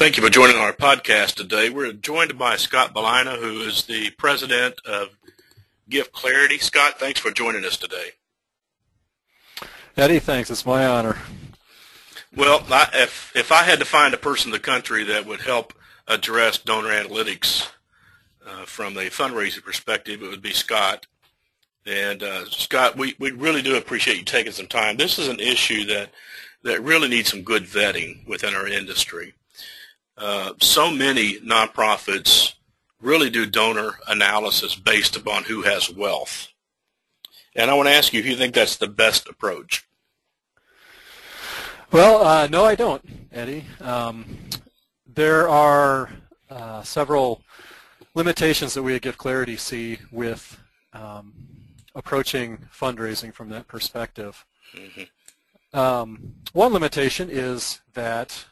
Thank you for joining our podcast today. We're joined by Scott Balina, who is the president of Gift Clarity. Scott, thanks for joining us today. Eddie, thanks. It's my honor. Well, I, if if I had to find a person in the country that would help address donor analytics uh, from a fundraising perspective, it would be Scott. And uh, Scott, we, we really do appreciate you taking some time. This is an issue that that really needs some good vetting within our industry. Uh, so many nonprofits really do donor analysis based upon who has wealth. And I want to ask you if you think that's the best approach. Well, uh, no, I don't, Eddie. Um, there are uh, several limitations that we at Gift Clarity see with um, approaching fundraising from that perspective. Mm-hmm. Um, one limitation is that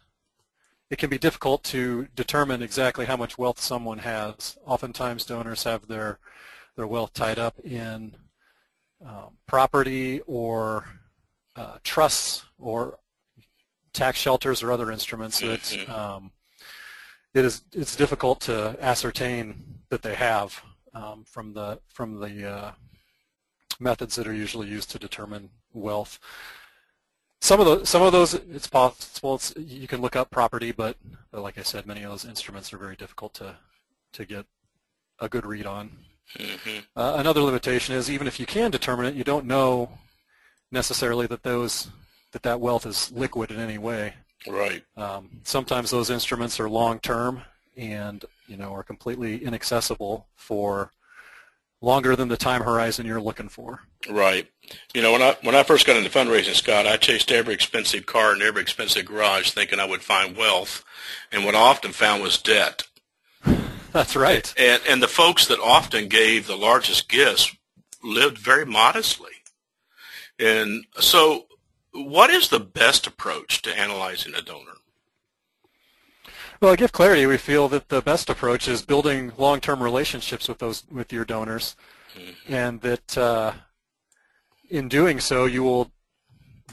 it can be difficult to determine exactly how much wealth someone has. Oftentimes donors have their, their wealth tied up in um, property or uh, trusts or tax shelters or other instruments that mm-hmm. um, it is it's difficult to ascertain that they have um, from the from the uh, methods that are usually used to determine wealth. Some of those, some of those, it's possible. It's, you can look up property, but, like I said, many of those instruments are very difficult to to get a good read on. Mm-hmm. Uh, another limitation is even if you can determine it, you don't know necessarily that those that that wealth is liquid in any way. Right. Um, sometimes those instruments are long term and you know are completely inaccessible for longer than the time horizon you're looking for. Right. You know, when I when I first got into fundraising, Scott, I chased every expensive car and every expensive garage, thinking I would find wealth, and what I often found was debt. That's right. And and the folks that often gave the largest gifts lived very modestly. And so, what is the best approach to analyzing a donor? Well, at Gift Clarity, we feel that the best approach is building long-term relationships with those with your donors, mm-hmm. and that uh, in doing so, you will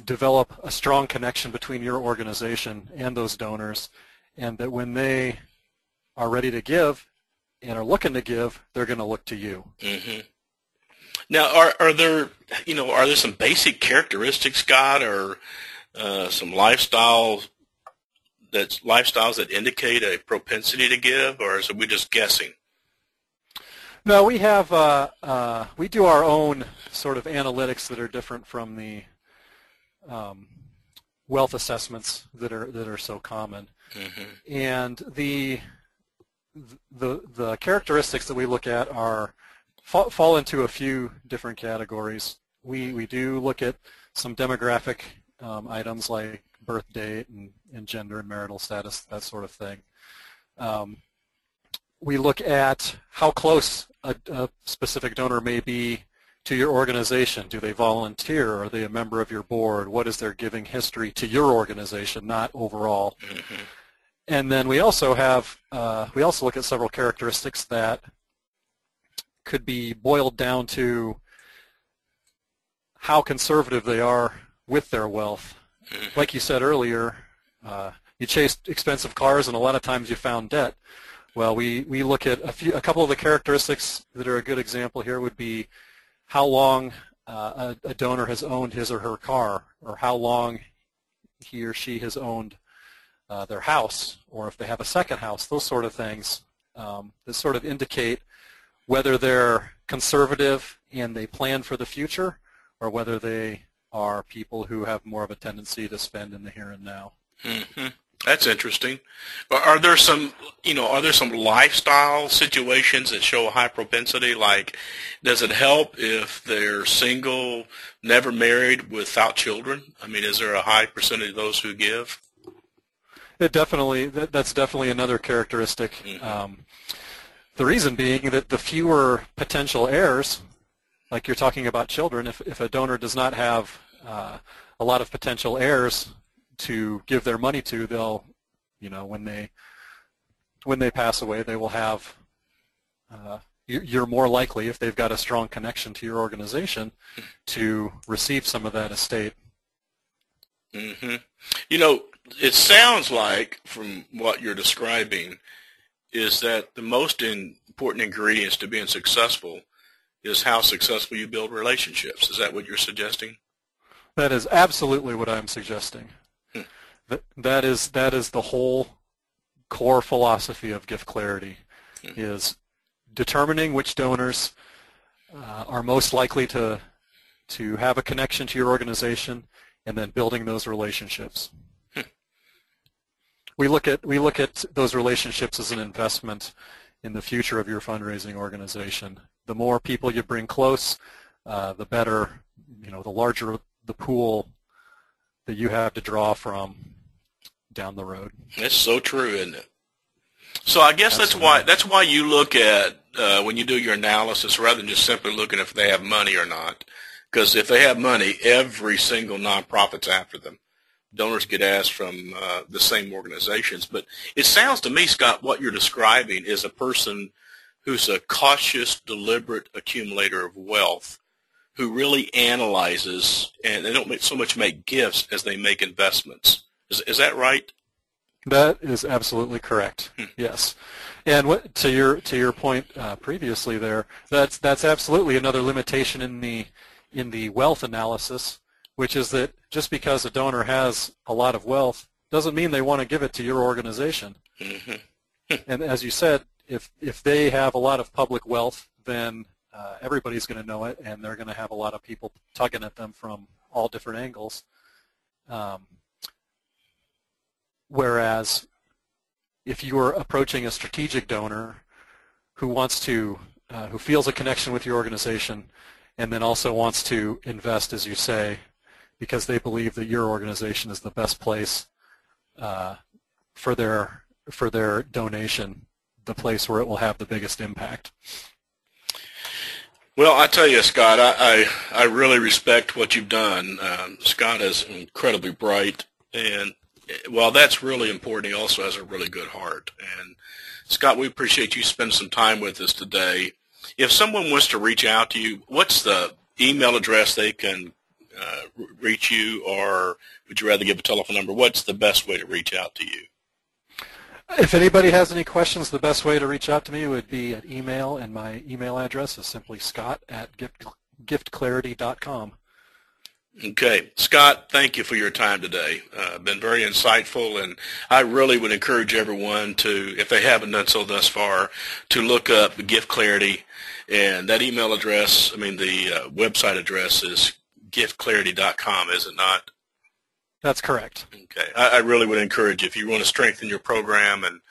develop a strong connection between your organization and those donors, and that when they are ready to give and are looking to give, they're going to look to you. Mm-hmm. Now, are are there you know are there some basic characteristics, Scott, or uh, some lifestyle that's lifestyles that indicate a propensity to give, or is it we just guessing? No, we have uh, uh, we do our own sort of analytics that are different from the um, wealth assessments that are that are so common, mm-hmm. and the the the characteristics that we look at are fall, fall into a few different categories. We we do look at some demographic um, items like birth date and, and, gender and marital status, that sort of thing. Um, we look at how close a, a, specific donor may be to your organization. Do they volunteer? Are they a member of your board? What is their giving history to your organization, not overall? Mm-hmm. And then we also have, uh, we also look at several characteristics that could be boiled down to how conservative they are with their wealth. Mm-hmm. Like you said earlier, uh, you chased expensive cars and a lot of times you found debt. Well, we, we look at a, few, a couple of the characteristics that are a good example here would be how long uh, a, a, donor has owned his or her car or how long he or she has owned uh, their house or if they have a second house, those sort of things um, that sort of indicate whether they're conservative and they plan for the future or whether they are people who have more of a tendency to spend in the here and now. Mm-hmm. That's interesting. Are there some, you know, are there some lifestyle situations that show a high propensity? Like, does it help if they're single, never married, without children? I mean, is there a high percentage of those who give? It definitely, that, that's definitely another characteristic. Mm-hmm. Um, the reason being that the fewer potential heirs, like you're talking about children, if, if a donor does not have uh, a lot of potential heirs to give their money to, they'll, you know, when they when they pass away, they will have. Uh, you're more likely, if they've got a strong connection to your organization, to receive some of that estate. Mm-hmm. You know, it sounds like, from what you're describing, is that the most important ingredients to being successful is how successful you build relationships. Is that what you're suggesting? That is absolutely what I'm suggesting. Hmm. That, that is that is the whole core philosophy of gift clarity Hmm. is determining which donors uh, are most likely to to have a connection to your organization and then building those relationships. Hmm. we look at we look at those relationships as an investment in the future of your fundraising organization. The more people you bring close, uh, the better, you know, the larger the pool that you have to draw from down the road. That's so true, isn't it? So I guess that's why that's why you look at uh, when you do your analysis rather than just simply looking if they have money or not. Because if they have money, every single nonprofit's after them. Donors get asked from uh, the same organizations. But it sounds to me, Scott, what you're describing is a person who's a cautious, deliberate accumulator of wealth who really analyzes, and they don't make, so much make gifts as they make investments. Is, is that right? That is absolutely correct. Yes, and what, to your to your point uh, previously there, that's that's absolutely another limitation in the in the wealth analysis, which is that just because a donor has a lot of wealth doesn't mean they want to give it to your organization. hmm And as you said, if if they have a lot of public wealth, then uh, everybody's going to know it, and they're going to have a lot of people tugging at them from all different angles. Um, whereas, if you are approaching a strategic donor who wants to, uh, who feels a connection with your organization, and then also wants to invest, as you say, because they believe that your organization is the best place uh, for their for their donation, the place where it will have the biggest impact. Well, I tell you, Scott, I, I, I really respect what you've done. Um, Scott is incredibly bright, and eh, while that's really important, he also has a really good heart. And Scott, we appreciate you spending some time with us today. If someone wants to reach out to you, what's the email address they can uh, reach you, or would you rather give a telephone number? What's the best way to reach out to you? If anybody has any questions, the best way to reach out to me would be at email, and my email address is simply scott at gift, giftclarity.com. Okay, Scott, thank you for your time today. Uh, been very insightful, and I really would encourage everyone to, if they haven't done so thus far, to look up Gift Clarity, and that email address, I mean the uh, website address is giftclarity.com, is it not? That's correct. Okay, I, I really would encourage if you want to strengthen your program and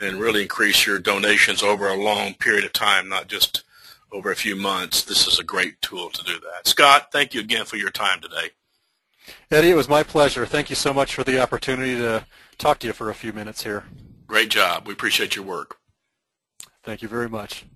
and really increase your donations over a long period of time, not just over a few months. This is a great tool to do that. Scott, thank you again for your time today. Eddie, it was my pleasure. Thank you so much for the opportunity to talk to you for a few minutes here. Great job. We appreciate your work. Thank you very much.